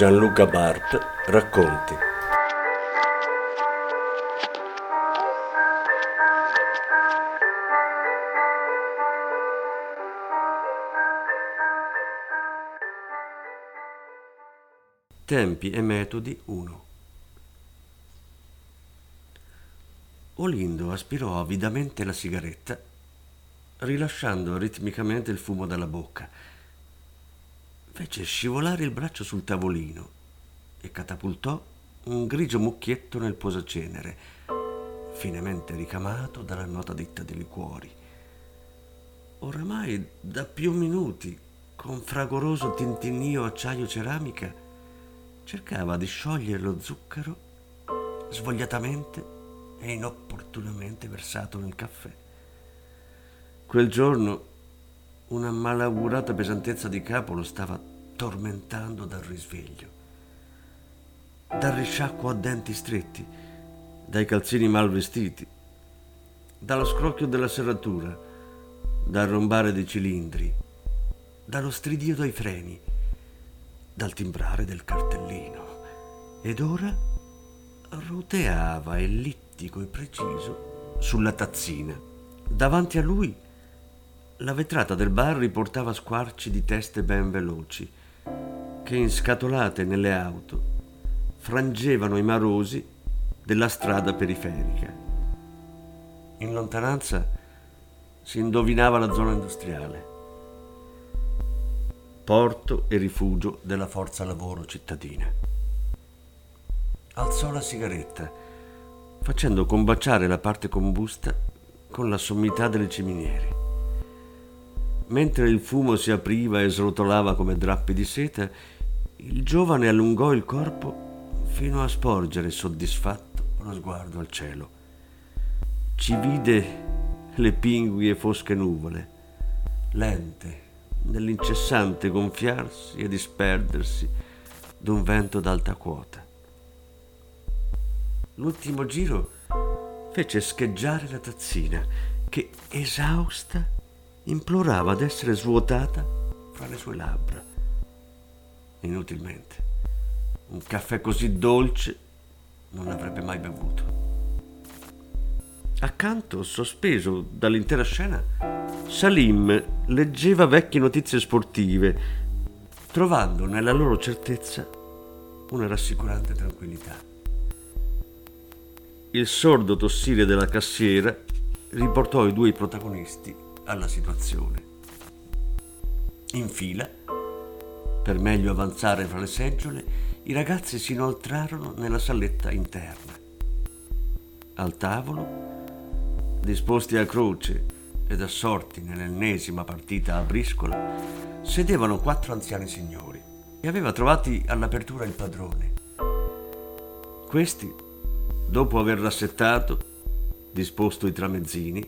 Gianluca Barp racconti. Tempi e metodi 1 Olindo aspirò avidamente la sigaretta, rilasciando ritmicamente il fumo dalla bocca fece scivolare il braccio sul tavolino e catapultò un grigio mucchietto nel posacenere, finemente ricamato dalla nota ditta di liquori. Oramai da più minuti, con fragoroso tintinnio acciaio ceramica, cercava di sciogliere lo zucchero svogliatamente e inopportunamente versato nel caffè. Quel giorno una malaugurata pesantezza di capo lo stava tormentando dal risveglio. Dal risciacquo a denti stretti, dai calzini mal vestiti, dallo scrocchio della serratura, dal rombare dei cilindri, dallo stridio dei freni, dal timbrare del cartellino. Ed ora roteava ellittico e preciso sulla tazzina. Davanti a lui la vetrata del bar riportava squarci di teste ben veloci che inscatolate nelle auto frangevano i marosi della strada periferica. In lontananza si indovinava la zona industriale, porto e rifugio della forza lavoro cittadina. Alzò la sigaretta, facendo combaciare la parte combusta con la sommità delle ciminiere. Mentre il fumo si apriva e srotolava come drappi di seta, il giovane allungò il corpo fino a sporgere soddisfatto lo sguardo al cielo. Ci vide le pingue fosche nuvole, lente, nell'incessante gonfiarsi e disperdersi d'un vento d'alta quota. L'ultimo giro fece scheggiare la tazzina che, esausta, implorava d'essere svuotata fra le sue labbra. Inutilmente. Un caffè così dolce non l'avrebbe mai bevuto. Accanto, sospeso dall'intera scena, Salim leggeva vecchie notizie sportive, trovando nella loro certezza una rassicurante tranquillità. Il sordo tossire della cassiera riportò i due protagonisti alla situazione. In fila, per meglio avanzare fra le seggiole, i ragazzi si inoltrarono nella saletta interna. Al tavolo, disposti a croce ed assorti nell'ennesima partita a briscola, sedevano quattro anziani signori e aveva trovati all'apertura il padrone. Questi, dopo aver rassettato, disposto i tramezzini,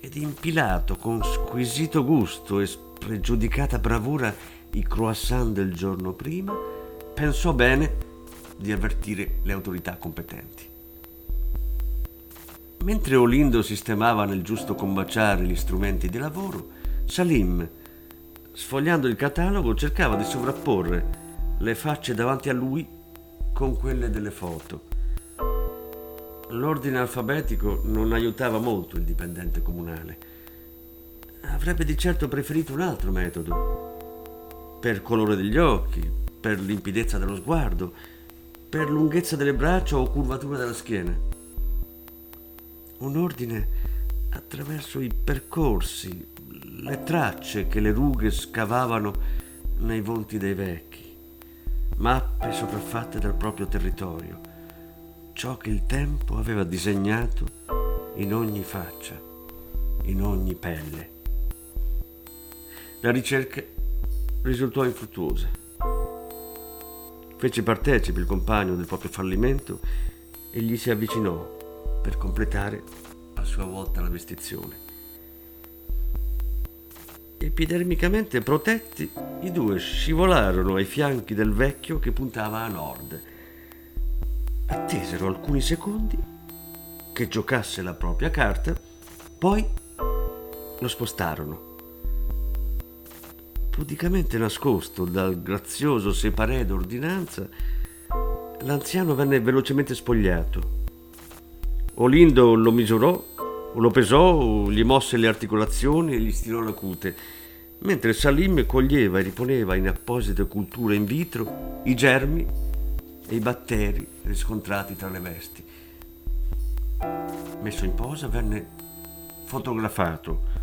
ed impilato con squisito gusto e spregiudicata bravura i croissant del giorno prima, pensò bene di avvertire le autorità competenti. Mentre Olindo sistemava nel giusto combaciare gli strumenti di lavoro, Salim, sfogliando il catalogo, cercava di sovrapporre le facce davanti a lui con quelle delle foto L'ordine alfabetico non aiutava molto il dipendente comunale. Avrebbe di certo preferito un altro metodo. Per colore degli occhi, per limpidezza dello sguardo, per lunghezza delle braccia o curvatura della schiena. Un ordine attraverso i percorsi, le tracce che le rughe scavavano nei volti dei vecchi, mappe sopraffatte dal proprio territorio ciò che il tempo aveva disegnato in ogni faccia, in ogni pelle. La ricerca risultò infruttuosa. Fece partecipe il compagno del proprio fallimento e gli si avvicinò per completare a sua volta la vestizione. Epidermicamente protetti, i due scivolarono ai fianchi del vecchio che puntava a nord. Attesero alcuni secondi che giocasse la propria carta, poi lo spostarono. Pudicamente nascosto dal grazioso separé d'ordinanza, l'anziano venne velocemente spogliato. Olindo lo misurò lo pesò, gli mosse le articolazioni e gli stirò la cute, mentre Salim coglieva e riponeva in apposite culture in vitro i germi e i batteri riscontrati tra le vesti. Messo in posa, venne fotografato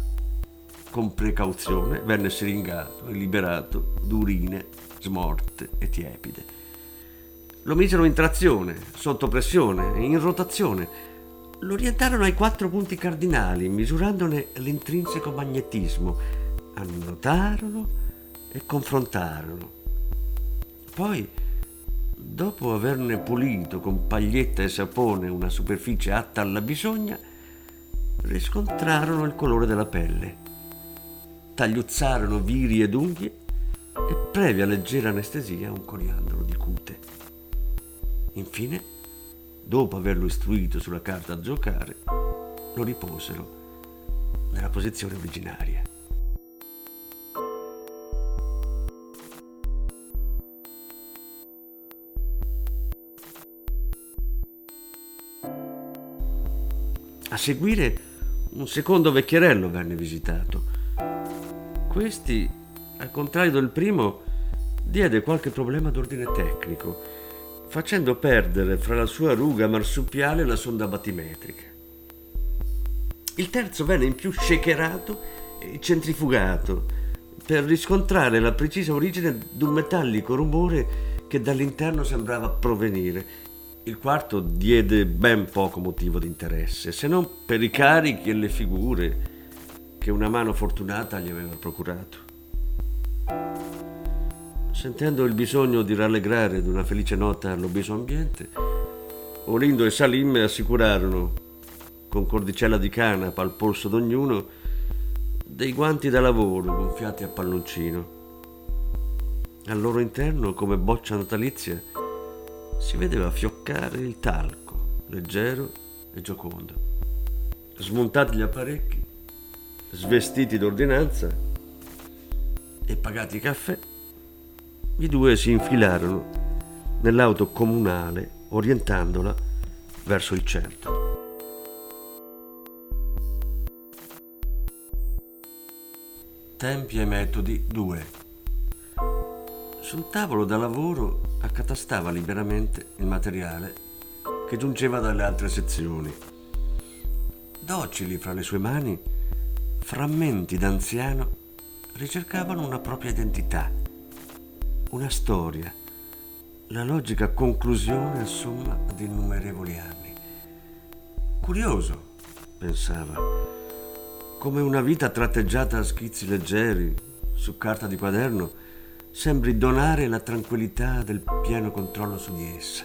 con precauzione, venne siringato e liberato d'urine smorte e tiepide. Lo misero in trazione, sotto pressione, in rotazione lo orientarono ai quattro punti cardinali, misurandone l'intrinseco magnetismo. Annotarono e confrontarono. Poi, dopo averne pulito con paglietta e sapone una superficie atta alla bisogna, riscontrarono il colore della pelle. Tagliuzzarono viri ed unghie e, previa leggera anestesia, un coriandolo di cute. Infine, dopo averlo istruito sulla carta a giocare, lo riposero nella posizione originaria. A seguire un secondo vecchierello venne visitato. Questi, al contrario del primo, diede qualche problema d'ordine tecnico facendo perdere fra la sua ruga marsupiale la sonda batimetrica. Il terzo venne in più shakerato e centrifugato per riscontrare la precisa origine di un metallico rumore che dall'interno sembrava provenire. Il quarto diede ben poco motivo di interesse, se non per i carichi e le figure che una mano fortunata gli aveva procurato. Sentendo il bisogno di rallegrare di una felice nota all'obeso ambiente, Olindo e Salim assicurarono, con cordicella di canapa al polso d'ognuno, dei guanti da lavoro gonfiati a palloncino. Al loro interno, come boccia natalizia, si vedeva fioccare il talco, leggero e giocondo. Smontati gli apparecchi, svestiti d'ordinanza e pagati i caffè, i due si infilarono nell'auto comunale orientandola verso il centro. Tempi e metodi 2. Sul tavolo da lavoro accatastava liberamente il materiale che giungeva dalle altre sezioni. Docili fra le sue mani, frammenti d'anziano ricercavano una propria identità una storia, la logica conclusione insomma di innumerevoli anni. Curioso, pensava, come una vita tratteggiata a schizzi leggeri su carta di quaderno sembri donare la tranquillità del pieno controllo su di essa.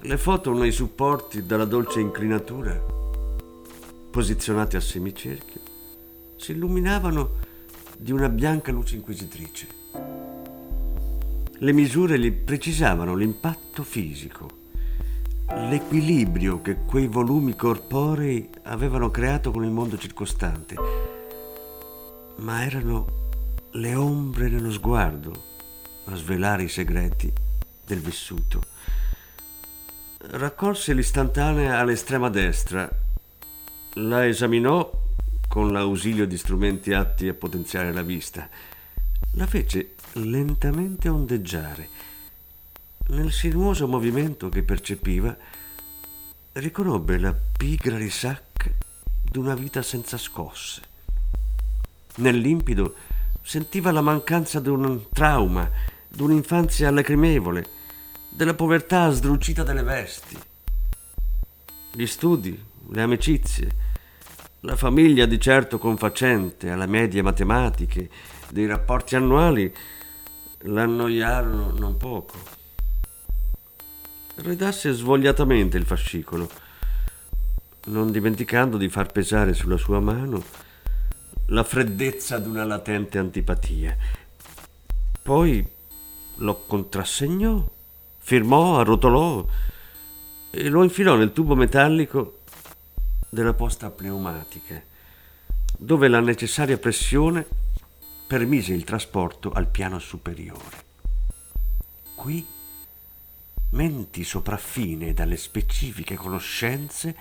Le foto nei supporti dalla dolce inclinatura, posizionate a semicerchio, si illuminavano di una bianca luce inquisitrice. Le misure gli precisavano l'impatto fisico, l'equilibrio che quei volumi corporei avevano creato con il mondo circostante, ma erano le ombre nello sguardo a svelare i segreti del vissuto. Raccolse l'istantanea all'estrema destra, la esaminò con l'ausilio di strumenti atti a potenziare la vista, la fece lentamente ondeggiare. Nel sinuoso movimento che percepiva, riconobbe la pigra risacca d'una vita senza scosse. Nel limpido sentiva la mancanza di un trauma, di un'infanzia lacrimevole, della povertà sdrucita delle vesti. Gli studi, le amicizie, la famiglia di certo confacente alla medie matematiche dei rapporti annuali l'annoiarono non poco. Redasse svogliatamente il fascicolo, non dimenticando di far pesare sulla sua mano la freddezza d'una latente antipatia. Poi lo contrassegnò, firmò, arrotolò e lo infilò nel tubo metallico della posta pneumatica, dove la necessaria pressione permise il trasporto al piano superiore. Qui menti sopraffine dalle specifiche conoscenze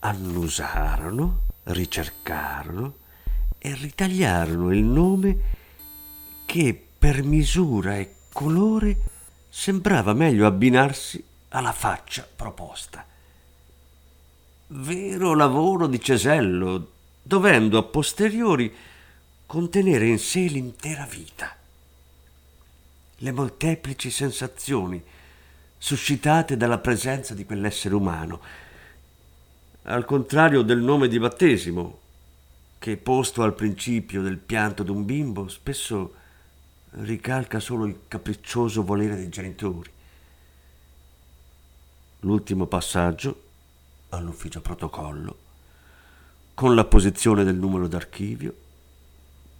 annusarono, ricercarono e ritagliarono il nome che per misura e colore sembrava meglio abbinarsi alla faccia proposta. Vero lavoro di cesello, dovendo a posteriori contenere in sé l'intera vita. Le molteplici sensazioni suscitate dalla presenza di quell'essere umano, al contrario del nome di battesimo, che posto al principio del pianto d'un bimbo spesso ricalca solo il capriccioso volere dei genitori. L'ultimo passaggio all'ufficio protocollo, con la posizione del numero d'archivio,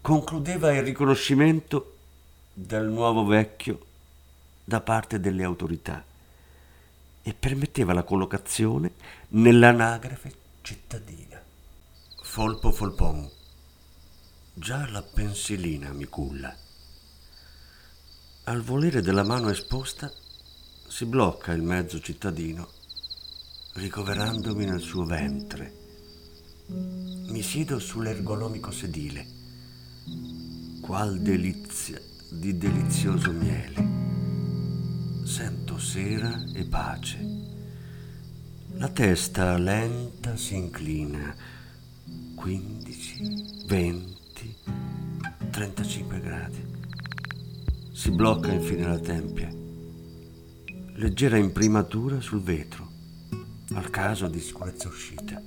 concludeva il riconoscimento del nuovo vecchio da parte delle autorità e permetteva la collocazione nell'anagrafe cittadina. Folpo Folpon. Già la pensilina mi culla. Al volere della mano esposta si blocca il mezzo cittadino, ricoverandomi nel suo ventre. Mi siedo sull'ergonomico sedile. Qual delizia di delizioso miele. Sento sera e pace. La testa lenta si inclina. 15, 20, 35 gradi. Si blocca infine la tempia leggera imprimatura sul vetro, al caso di sicurezza uscita,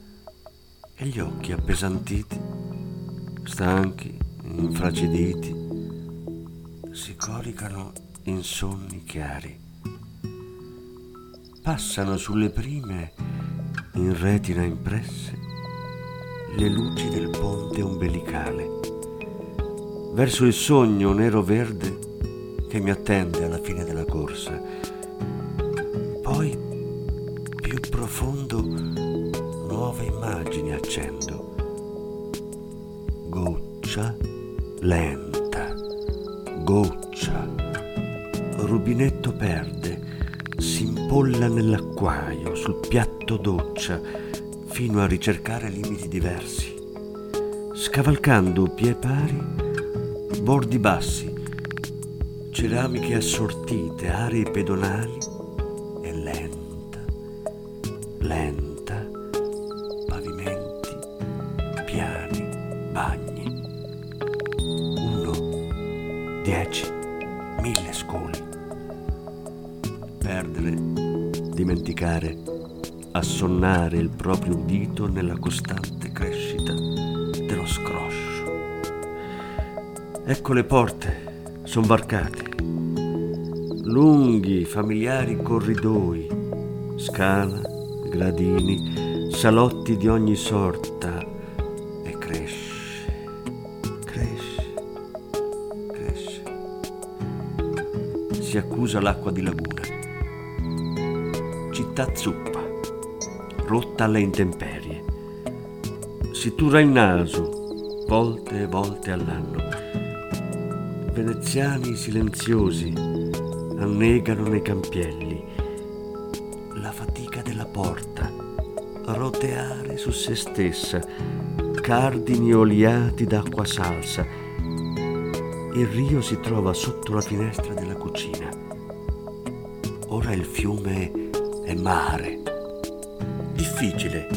e gli occhi appesantiti, stanchi, infraciditi, si coricano in sonni chiari. Passano sulle prime, in retina impresse, le luci del ponte ombelicale, verso il sogno nero-verde che mi attende alla fine della corsa immagini accendo. Goccia lenta, goccia, rubinetto perde, si impolla nell'acquaio, sul piatto doccia, fino a ricercare limiti diversi, scavalcando pie pari, bordi bassi, ceramiche assortite, aree pedonali, Perdere, dimenticare, assonnare il proprio udito nella costante crescita dello scroscio. Ecco le porte, son varcate. Lunghi, familiari corridoi, scala, gradini, salotti di ogni sorta e cresce, cresce, cresce. Si accusa l'acqua di laguna. Città zuppa, rotta alle intemperie. Si tura il naso volte e volte all'anno. Veneziani silenziosi annegano nei campielli fatica della porta, roteare su se stessa, cardini oliati d'acqua salsa. Il rio si trova sotto la finestra della cucina. Ora il fiume è mare. Difficile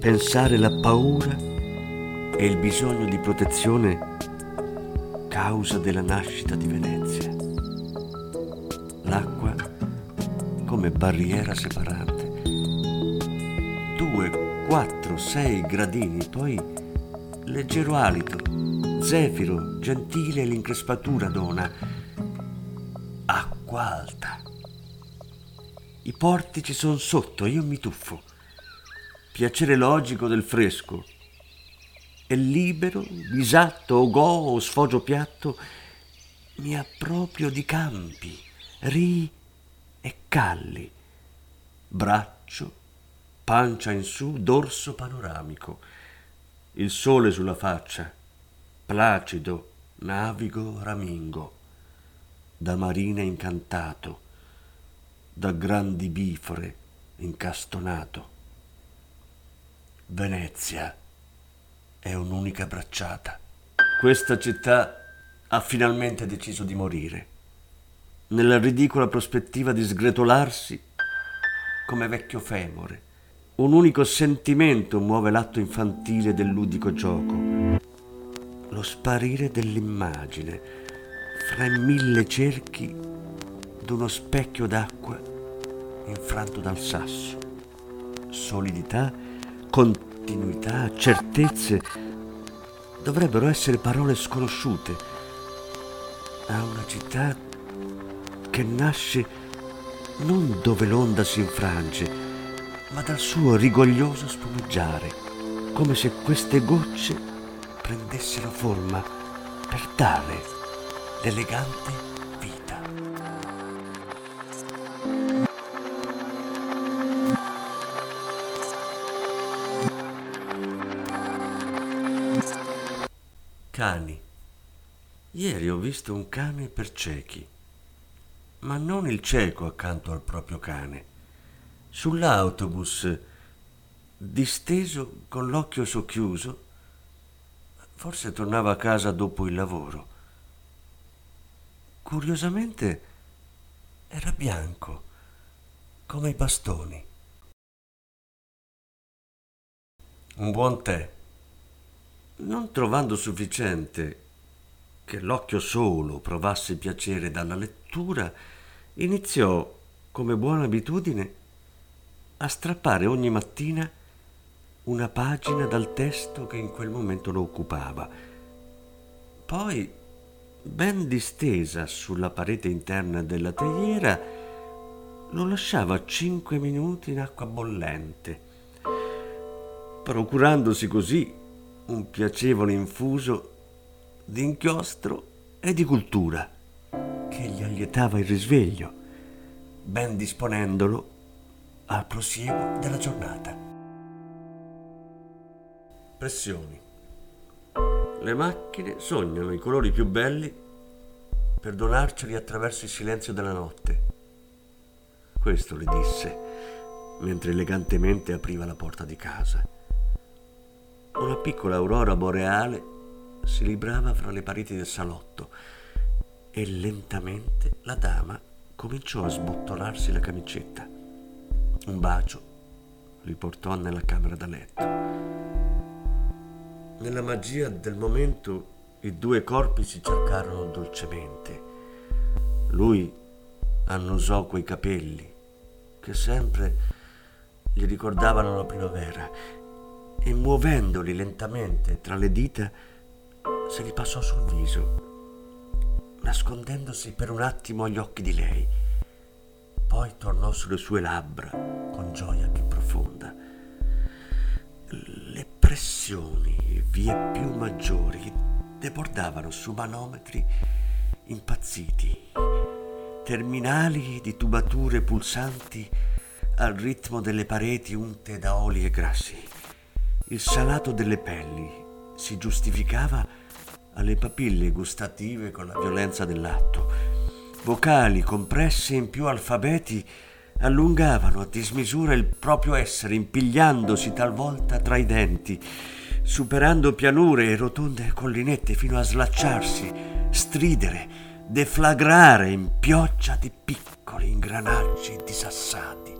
pensare la paura e il bisogno di protezione causa della nascita di Venezia. come barriera separante. Due, quattro, sei gradini, poi leggero alito, zefiro, gentile l'increspatura dona, acqua alta. I portici son sotto, io mi tuffo. Piacere logico del fresco. E libero, disatto o go o sfogio piatto, mi approprio di campi, ri e calli, braccio, pancia in su, dorso panoramico, il sole sulla faccia, placido, navigo, ramingo, da marina incantato, da grandi bifore incastonato. Venezia è un'unica bracciata. Questa città ha finalmente deciso di morire, nella ridicola prospettiva di sgretolarsi come vecchio femore. Un unico sentimento muove l'atto infantile del ludico gioco, lo sparire dell'immagine fra i mille cerchi d'uno specchio d'acqua infranto dal sasso. Solidità, continuità, certezze dovrebbero essere parole sconosciute a una città che nasce non dove l'onda si infrange, ma dal suo rigoglioso spumeggiare, come se queste gocce prendessero forma per dare l'elegante Ieri ho visto un cane per ciechi, ma non il cieco accanto al proprio cane. Sull'autobus, disteso con l'occhio socchiuso, forse tornava a casa dopo il lavoro. Curiosamente era bianco, come i bastoni. Un buon tè. Non trovando sufficiente che l'occhio solo provasse piacere dalla lettura, iniziò, come buona abitudine, a strappare ogni mattina una pagina dal testo che in quel momento lo occupava. Poi, ben distesa sulla parete interna della teiera, lo lasciava cinque minuti in acqua bollente, procurandosi così un piacevole infuso di inchiostro e di cultura che gli allietava il risveglio, ben disponendolo al prosieguo della giornata. Pressioni. Le macchine sognano i colori più belli per donarceli attraverso il silenzio della notte. Questo le disse mentre elegantemente apriva la porta di casa. Una piccola aurora boreale si librava fra le pareti del salotto e lentamente la dama cominciò a sbottonarsi la camicetta. Un bacio li portò nella camera da letto. Nella magia del momento i due corpi si cercarono dolcemente. Lui annusò quei capelli che sempre gli ricordavano la primavera e muovendoli lentamente tra le dita se li passò sul viso, nascondendosi per un attimo agli occhi di lei. Poi tornò sulle sue labbra con gioia più profonda. Le pressioni vie più maggiori debordavano su manometri impazziti, terminali di tubature pulsanti al ritmo delle pareti unte da oli e grassi. Il salato delle pelli si giustificava alle papille gustative con la violenza dell'atto. Vocali compresse in più alfabeti allungavano a dismisura il proprio essere, impigliandosi talvolta tra i denti, superando pianure e rotonde collinette fino a slacciarsi, stridere, deflagrare in pioggia di piccoli ingranaggi disassati.